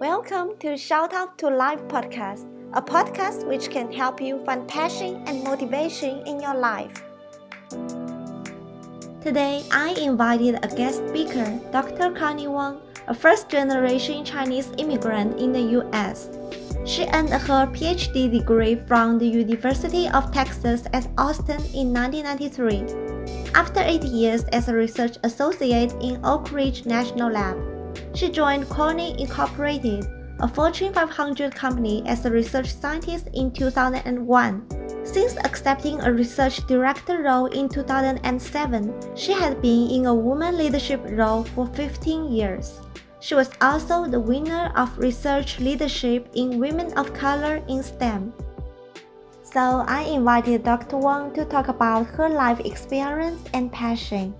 Welcome to Shout Out to Life podcast, a podcast which can help you find passion and motivation in your life. Today, I invited a guest speaker, Dr. Connie Wang, a first generation Chinese immigrant in the US. She earned her PhD degree from the University of Texas at Austin in 1993. After eight years as a research associate in Oak Ridge National Lab, she joined Corning Incorporated, a Fortune 500 company, as a research scientist in 2001. Since accepting a research director role in 2007, she had been in a woman leadership role for 15 years. She was also the winner of Research Leadership in Women of Color in STEM. So I invited Dr. Wang to talk about her life experience and passion.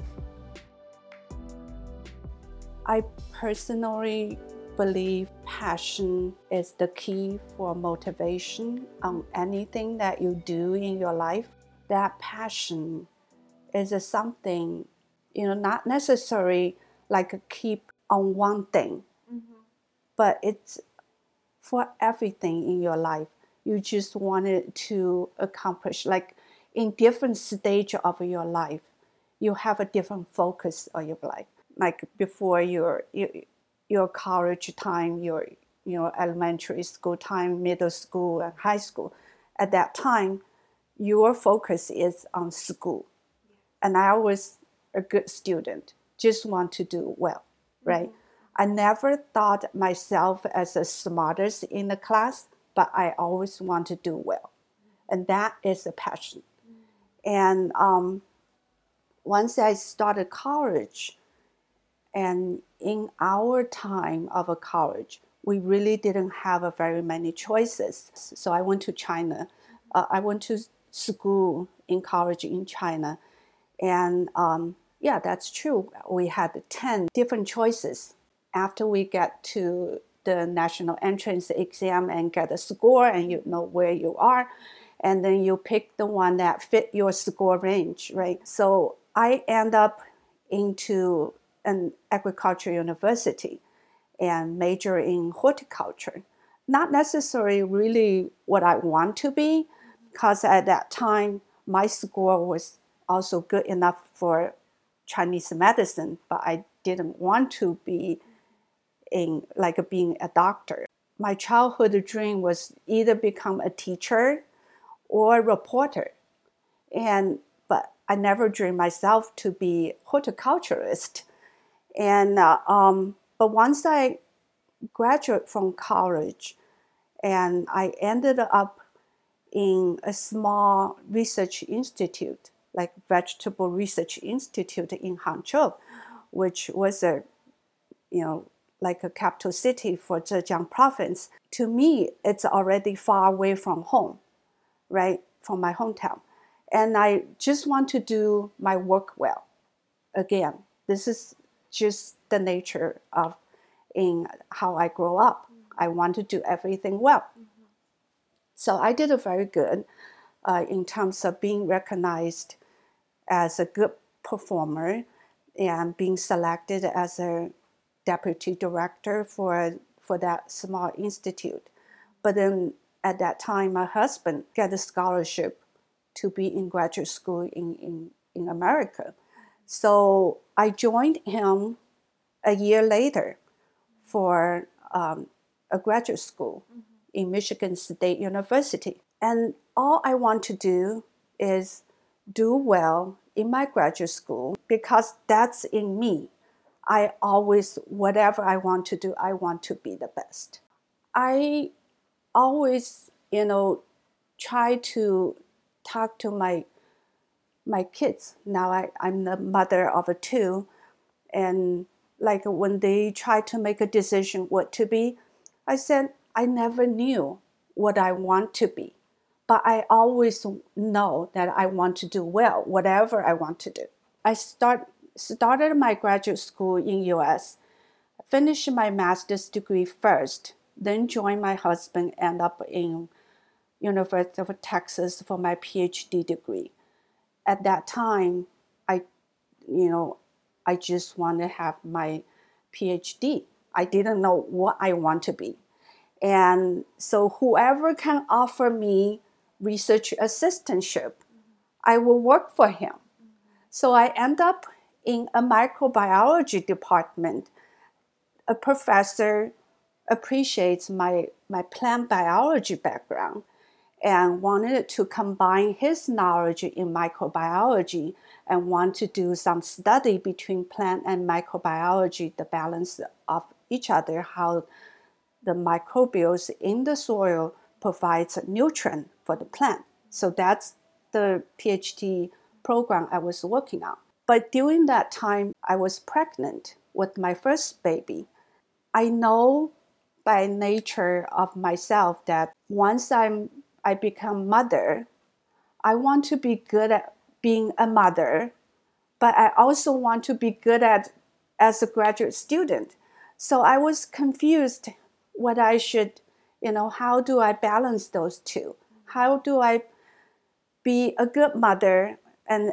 I personally believe passion is the key for motivation on anything that you do in your life. That passion is something, you know, not necessarily like keep on one thing, mm-hmm. but it's for everything in your life. You just wanted to accomplish, like in different stage of your life, you have a different focus of your life like before your your college time, your your elementary school time, middle school, and high school. At that time, your focus is on school, and I was a good student, just want to do well, right? Mm-hmm. I never thought myself as the smartest in the class, but I always want to do well, and that is a passion. Mm-hmm. And um, once I started college, and in our time of a college, we really didn't have a very many choices. So I went to China. Uh, I went to school in college in China. And um, yeah, that's true. We had 10 different choices after we get to the national entrance exam and get a score and you know where you are and then you pick the one that fit your score range right so i end up into an agriculture university and major in horticulture. Not necessarily really what I want to be, because at that time my score was also good enough for Chinese medicine, but I didn't want to be in like being a doctor. My childhood dream was either become a teacher or a reporter. And but I never dreamed myself to be horticulturist. And uh, um, but once I graduated from college, and I ended up in a small research institute, like Vegetable Research Institute in Hangzhou, which was a, you know, like a capital city for Zhejiang province. To me, it's already far away from home, right, from my hometown. And I just want to do my work well. Again, this is just the nature of in how I grow up. I want to do everything well. Mm-hmm. So I did very good uh, in terms of being recognized as a good performer and being selected as a deputy director for for that small institute. But then at that time, my husband got a scholarship to be in graduate school in, in, in America. So I joined him a year later for um, a graduate school mm-hmm. in Michigan State University. And all I want to do is do well in my graduate school because that's in me. I always, whatever I want to do, I want to be the best. I always, you know, try to talk to my my kids. Now I, I'm the mother of a two, and like when they try to make a decision what to be, I said I never knew what I want to be, but I always know that I want to do well, whatever I want to do. I start started my graduate school in U.S., finished my master's degree first, then joined my husband, end up in University of Texas for my PhD degree. at that time, I, you know, I just want to have my PhD. I didn't know what I want to be. And so whoever can offer me research assistantship, I will work for him. So I end up in a microbiology department. A professor appreciates my, my plant biology background and wanted to combine his knowledge in microbiology and want to do some study between plant and microbiology, the balance of each other, how the microbials in the soil provides a nutrient for the plant. So that's the PhD program I was working on. But during that time, I was pregnant with my first baby. I know by nature of myself that once I'm I become mother, I want to be good at being a mother, but I also want to be good at as a graduate student. So I was confused what I should, you know, how do I balance those two? How do I be a good mother and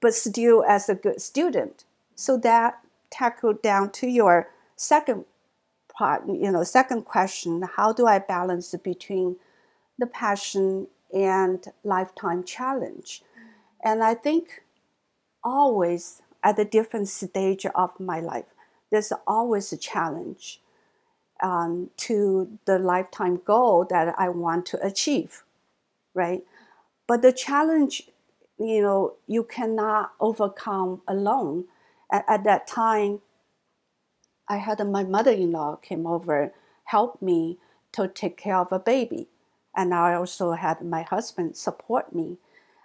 but still as a good student? So that tackled down to your second part, you know, second question, how do I balance between the passion and lifetime challenge. And I think always at a different stage of my life, there's always a challenge um, to the lifetime goal that I want to achieve, right? But the challenge, you know, you cannot overcome alone. At, at that time, I had my mother-in-law came over, help me to take care of a baby and I also had my husband support me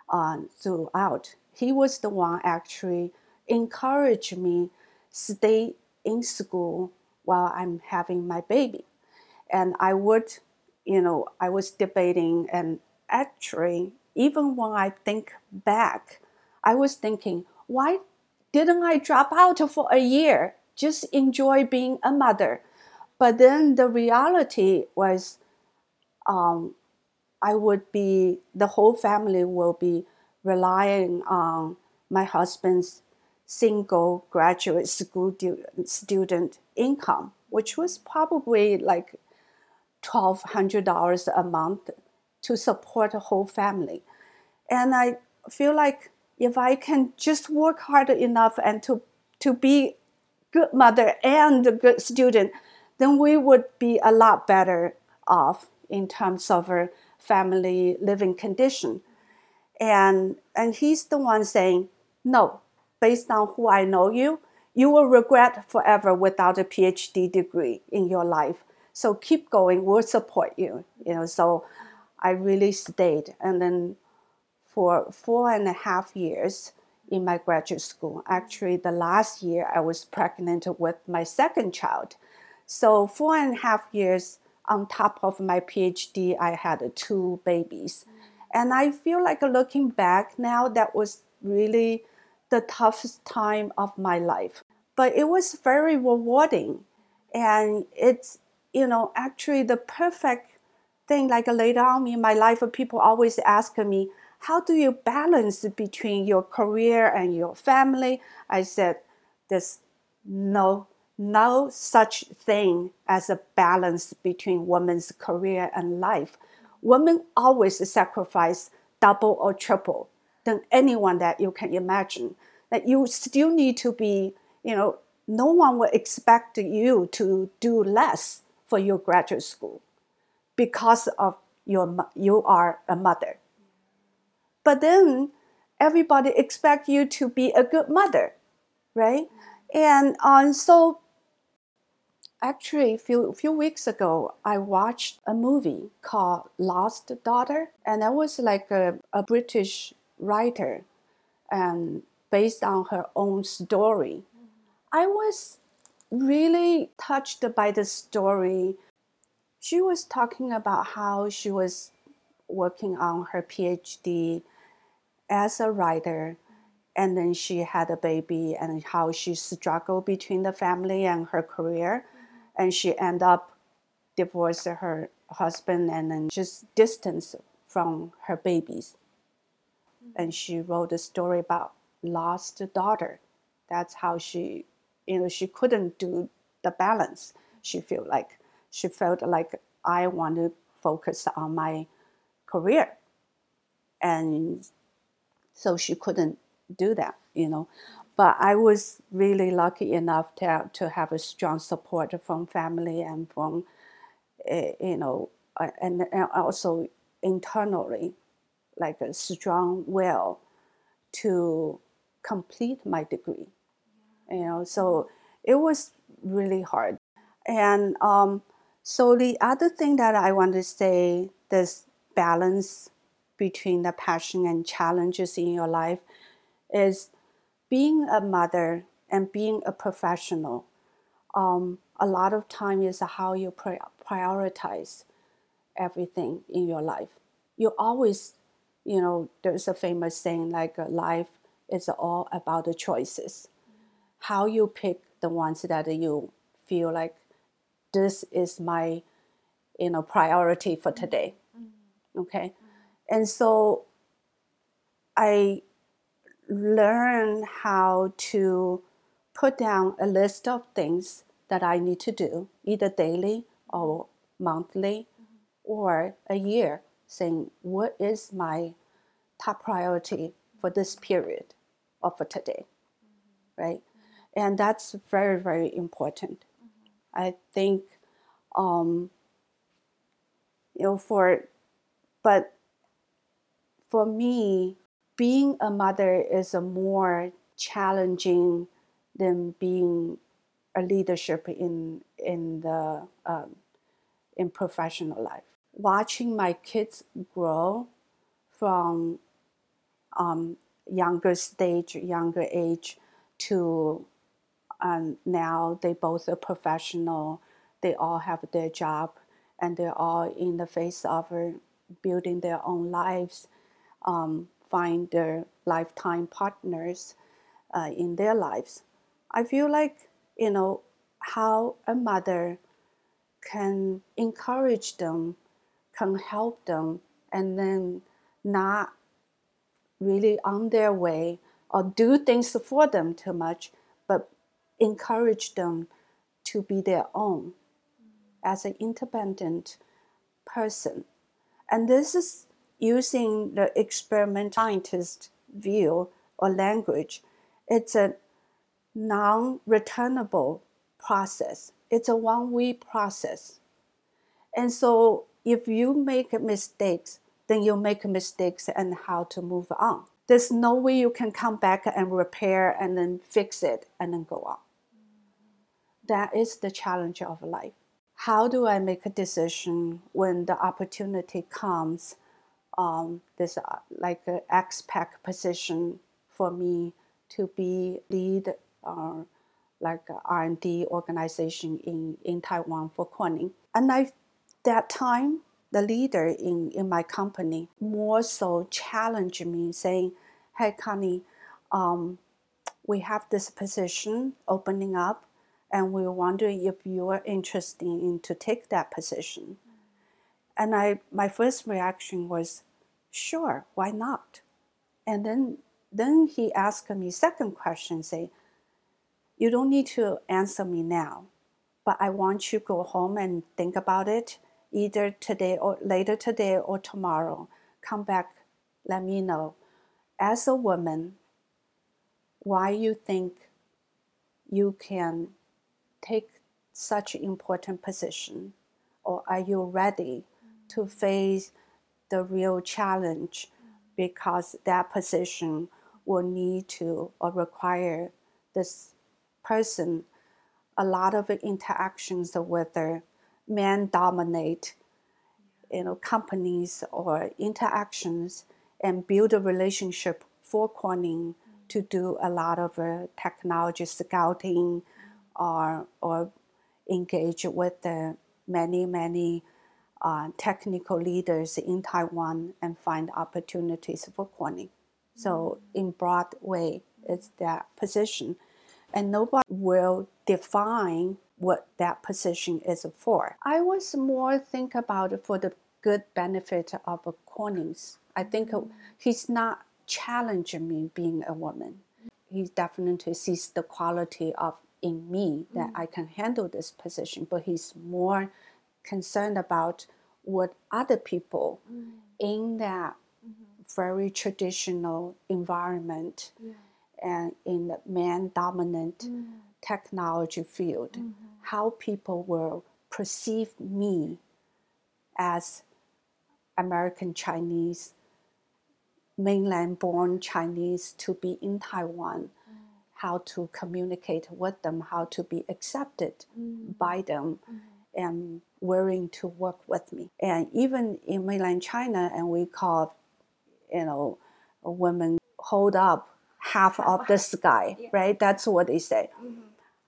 um, throughout. He was the one actually encouraged me stay in school while I'm having my baby, and I would, you know, I was debating and actually even when I think back, I was thinking, why didn't I drop out for a year? Just enjoy being a mother. But then the reality was, um, I would be, the whole family will be relying on my husband's single graduate school student income, which was probably like $1,200 a month to support a whole family. And I feel like if I can just work hard enough and to, to be good mother and a good student, then we would be a lot better off in terms of our family living condition. And, and he's the one saying, no, based on who I know you, you will regret forever without a PhD degree in your life. So keep going, we'll support you. You know, so I really stayed. And then for four and a half years in my graduate school, actually the last year I was pregnant with my second child. So four and a half years on top of my PhD, I had two babies. And I feel like looking back now, that was really the toughest time of my life. But it was very rewarding. And it's, you know, actually the perfect thing. Like later on in my life, people always ask me, how do you balance between your career and your family? I said, there's no no such thing as a balance between women's career and life. Women always sacrifice double or triple than anyone that you can imagine. That you still need to be, you know, no one will expect you to do less for your graduate school because of your you are a mother. But then everybody expect you to be a good mother, right? And um, so Actually, a few, few weeks ago, I watched a movie called Lost Daughter, and that was like a, a British writer and based on her own story. I was really touched by the story. She was talking about how she was working on her PhD as a writer and then she had a baby and how she struggled between the family and her career and she ended up divorced her husband and then just distance from her babies. And she wrote a story about lost daughter. That's how she, you know, she couldn't do the balance. She felt like she felt like I want to focus on my career, and so she couldn't do that, you know. But I was really lucky enough to to have a strong support from family and from, uh, you know, uh, and, and also internally, like a strong will to complete my degree. You know, so it was really hard. And um, so the other thing that I want to say, this balance between the passion and challenges in your life, is being a mother and being a professional. Um, a lot of time is how you prioritize everything in your life. You always, you know, there's a famous saying like uh, life is all about the choices. How you pick the ones that you feel like this is my, you know, priority for mm-hmm. today. Mm-hmm. Okay, and so I learn how to put down a list of things that I need to do, either daily or monthly mm-hmm. or a year, saying what is my top priority for this period or for today, right? And that's very, very important. I think, um, you know, for, but for me, being a mother is a more challenging than being a leadership in in the um, in professional life watching my kids grow from um, younger stage, younger age to um, now they both are professional. They all have their job and they're all in the face of building their own lives, um, find their lifetime partners uh, in their lives. I feel like, you know, how a mother can encourage them can help them and then not really on their way or do things for them too much, but encourage them to be their own as an independent person. And this is using the experiment scientist view or language. It's a non returnable process, it's a one way process. And so if you make mistakes, then you make mistakes and how to move on. There's no way you can come back and repair and then fix it and then go on. That is the challenge of life. How do I make a decision when the opportunity comes? Um, this uh, like an expat position for me to be lead uh, like R&D organization in, in Taiwan for Corning. And I that time, the leader in, in my company more so challenged me, saying, Hey, Connie, um, we have this position opening up, and we wonder if you are interested in to take that position. And I, my first reaction was, sure, why not? And then, then he asked me second question, say, you don't need to answer me now, but I want you to go home and think about it either today or later today or tomorrow. Come back, let me know. As a woman, why you think you can take such important position or are you ready to face the real challenge because that position will need to or require this person a lot of interactions with their men dominate you know companies or interactions and build a relationship for Corning to do a lot of uh, technology scouting or or engage with the many many uh, technical leaders in Taiwan and find opportunities for Corning. So in broad way, it's that position, and nobody will define what that position is for. I was more think about it for the good benefit of Corning's. I think he's not challenging me being a woman. He definitely sees the quality of in me that mm. I can handle this position, but he's more concerned about what other people mm. in that mm-hmm. very traditional environment and in the man dominant mm. Technology field, mm-hmm. how people will perceive me as American Chinese, mainland born Chinese to be in Taiwan, mm. how to communicate with them, how to be accepted mm-hmm. by them, mm-hmm. and willing to work with me. And even in mainland China, and we call, you know, women hold up half of the sky, Yeah. right? That's what they say.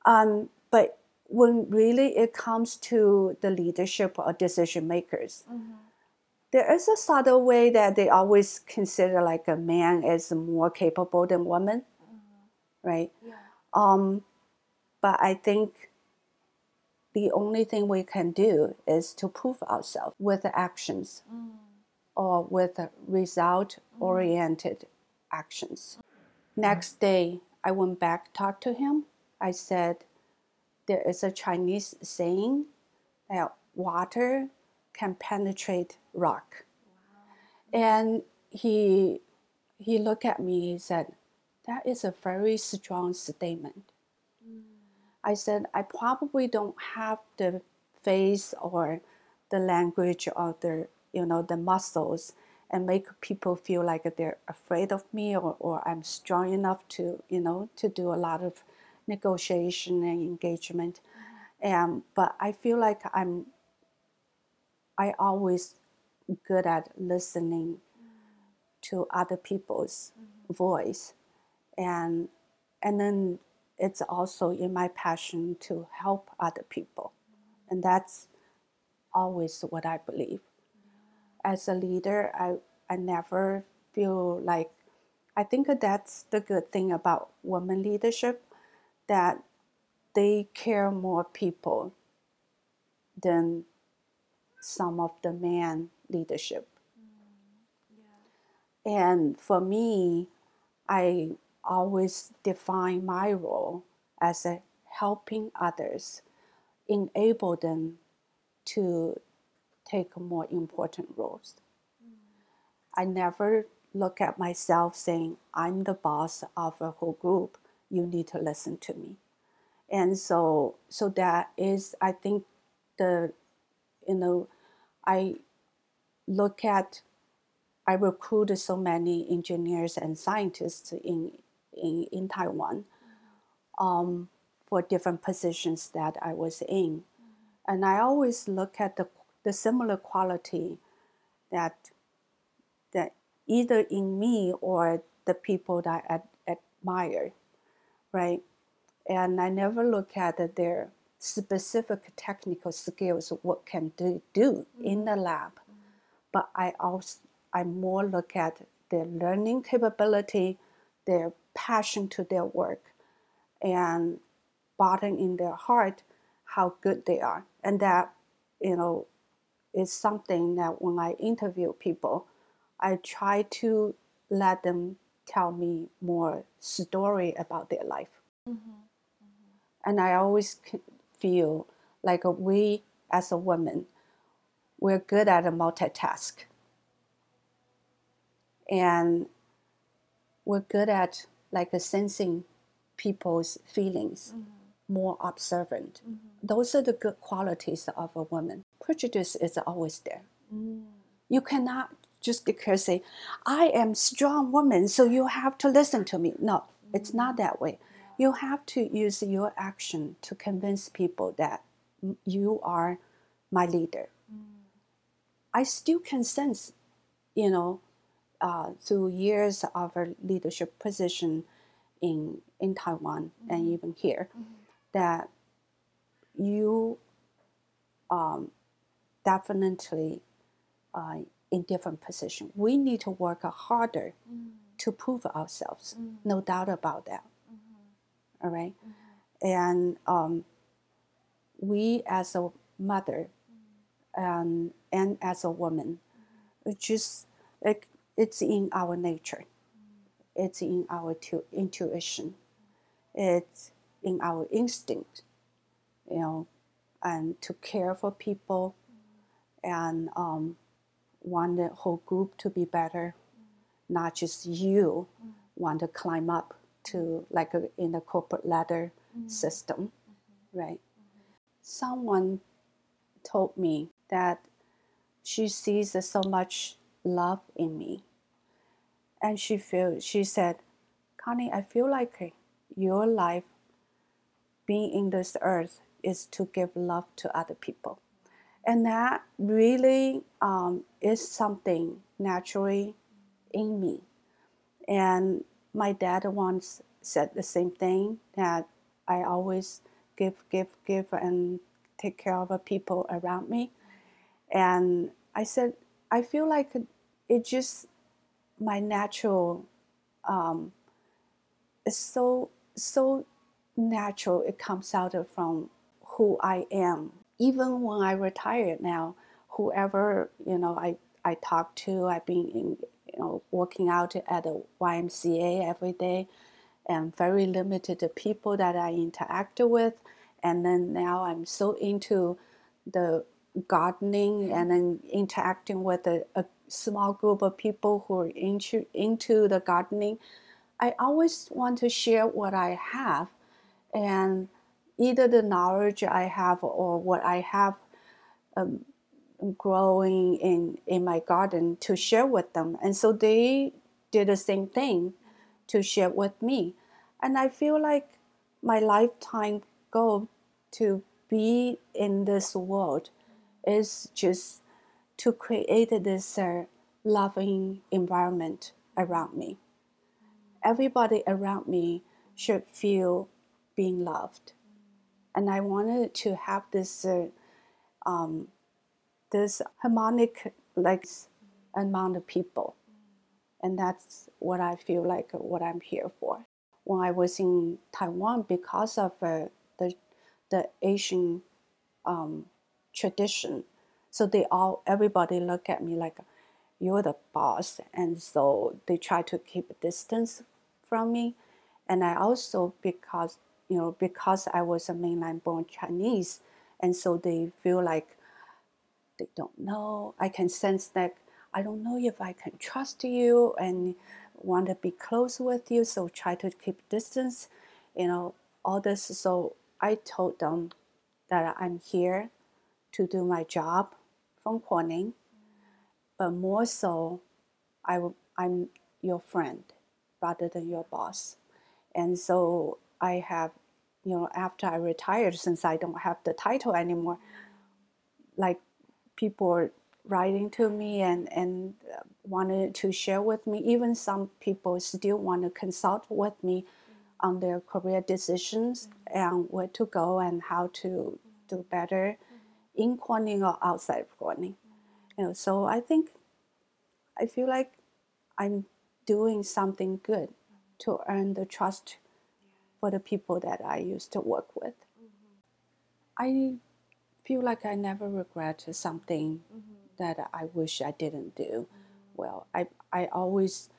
Um, but when really it comes to the leadership or decision makers, there is a subtle way that they always consider like a man is more capable than woman, right? Yeah. Um, but I think the only thing we can do is to prove ourselves with the actions or with result oriented actions. Next day, I went back, talked to him. I said, There is a Chinese saying that water can penetrate rock. And he, he looked at me, he said, That is a very strong statement. Hmm. I said, I probably don't have the face or the language or the you know the muscles and make people feel like they're afraid of me or, or I'm strong enough to you know to do a lot of negotiation and engagement. And but I feel like I'm I always good at listening to other people's voice. And and then it's also in my passion to help other people. And that's always what i believe. As a leader i i never feel like i think that's the good thing about women leadership that they care more people than some of the man leadership. Mm, and for me, I always define my role as a helping others, enable them to take more important roles. Mm. I never look at myself saying, I'm the boss of a whole group, you need to listen to me. And so so that is I think the you know, I look at I recruited so many engineers and scientists in in, in Taiwan um, for different positions that I was in, and I always look at the the similar quality that that either in me or the people that I ad- admire, right? And I never look at their specific technical skills, what can they do in the mm-hmm. lab, but I also I more look at their learning capability, their passion to their work, and bottom in their heart how good they are. And that, you know, is something that when I interview people, I try to let them tell me more story about their life. Mm-hmm. Mm-hmm. And I always feel like we as a woman, we're good at a multitask. And we're good at like sensing people's feelings mm-hmm. more observant. Those are the good qualities of a woman. Prejudice is always there. Mm. You cannot just because say i am strong woman so you have to listen to me. No it's not that way. You have to use your action to convince people that mm, you are my leader. I still can sense you know uh, through years of a leadership position in in Taiwan and even here, that you um, definitely uh, in different position. We need to work harder mm. to prove ourselves, mm. no doubt about that. Mm-hmm. All right, mm-hmm. and um, we as a mother mm. and and as a woman, mm-hmm. it just like it's in our nature. It's in our tu- intuition, it's in our instinct, you know, and to care for people and um, want the whole group to be better, not just you want to climb up to like a, in the corporate ladder system, right? Someone told me that she sees so much love in me, and she feel she said, Connie, I feel like your life being in this earth is to give love to other people. And that really um, is something naturally in me. And my dad once said the same thing that I always give, give, give, and take care of the people around me. And I said, I feel like it just my natural. Um, it's so so natural. It comes out from who I am. Even when I retired now, whoever you know I I talk to, I've been in, you know working out at the YMCA every day, and very limited the people that I interact with. And then now I'm so into the gardening and then interacting with a, a small group of people who are into into the gardening. I always want to share what I have, and either the knowledge I have or what I have um, growing in in my garden to share with them. And so they did the same thing to share with me. And i feel like my lifetime goal to be in this world is just to create this uh, loving environment around me. Everybody around me should feel being loved and i wanted to have this uh, um, this harmonic like among the people. And that's what i feel like what i'm here for. When i was in taiwan because of uh, the the asian um, tradition so they all everybody look at me like you're the boss. And so they try to keep distance from me. And i also because you know because i was a mainland born chinese and so they feel like they don't know. I can sense that I don't know if I can trust you and want to be close with you, so try to keep distance, you know, all this. So I told them that I'm here to do my job from Corning, but more so, I, I'm your friend rather than your boss. And so I have, you know, after I retired, since I don't have the title anymore, like people writing to me and, and uh, wanted to share with me. Even some people still want to consult with me mm-hmm. on their career decisions mm-hmm. and where to go and how to do better mm-hmm. in Corning or outside of Corning. You know, so I think I feel like I'm doing something good to earn the trust for the people that I used to work with. I feel like I never regret something mm-hmm. that I wish I didn't do. Mm-hmm. Well, I I always,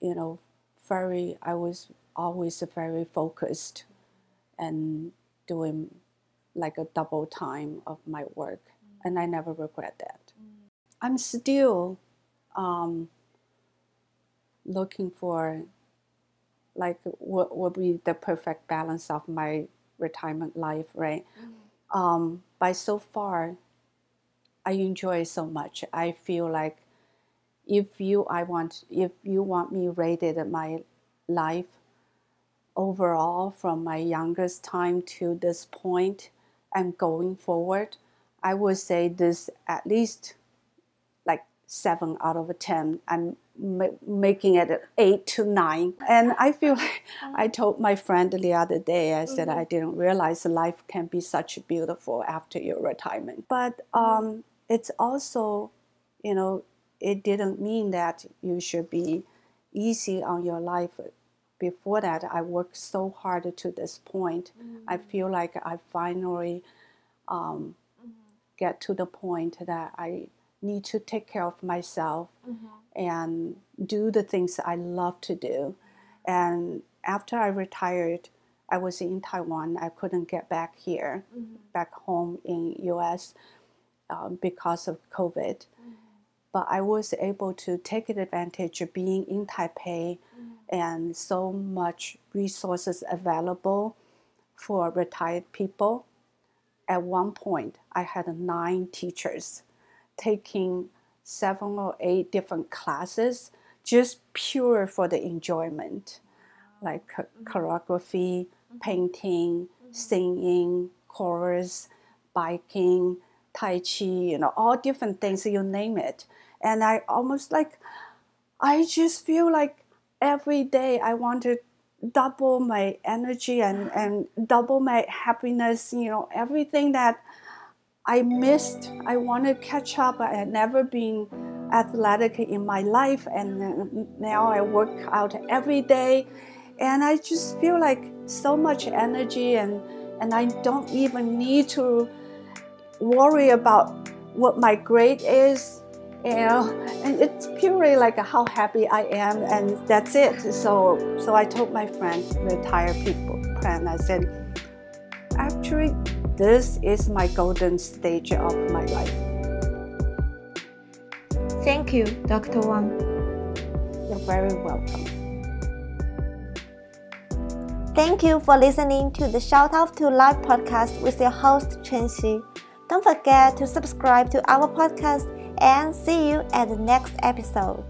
you know, very I was always very focused, and doing like a double time of my work, mm-hmm. and I never regret that. Mm-hmm. I'm still um, looking for like what would be the perfect balance of my retirement life, right? Mm-hmm um, by so far, I enjoy so much. I feel like if you I want if you want me rated my life overall from my youngest time to this point and going forward, I would say this at least like seven out of ten. I'm making it eight to nine. And I feel like I told my friend the other day, I said mm-hmm. I didn't realize life can be such beautiful after your retirement. But mm-hmm. um, it's also, you know, it didn't mean that you should be easy on your life. Before that, I worked so hard to this point. Mm-hmm. I feel like I finally um, mm-hmm. get to the point that I need to take care of myself mm-hmm and do the things I love to do. And after I retired, I was in Taiwan. I couldn't get back here, mm-hmm. back home in U.S. Um, because of COVID. Mm-hmm. But I was able to take advantage of being in Taipei mm-hmm. and so much resources available for retired people. At one point, I had nine teachers taking seven or eight different classes just pure for the enjoyment, like mm-hmm. choreography, mm-hmm. painting, mm-hmm. singing, chorus, biking, tai chi, you know, all different things, you name it. And I almost like, I just feel like every day I want to double my energy and, and double my happiness, you know, everything that I missed. I want to catch up. I had never been athletic in my life, and now I work out every day. And I just feel like so much energy, and, and I don't even need to worry about what my grade is you know and it's purely like how happy i am and that's it so so i told my friend retired people plan i said actually this is my golden stage of my life thank you dr wang you're very welcome Thank you for listening to the Shout Out to Life podcast with your host Chen Xi. Don't forget to subscribe to our podcast and see you at the next episode.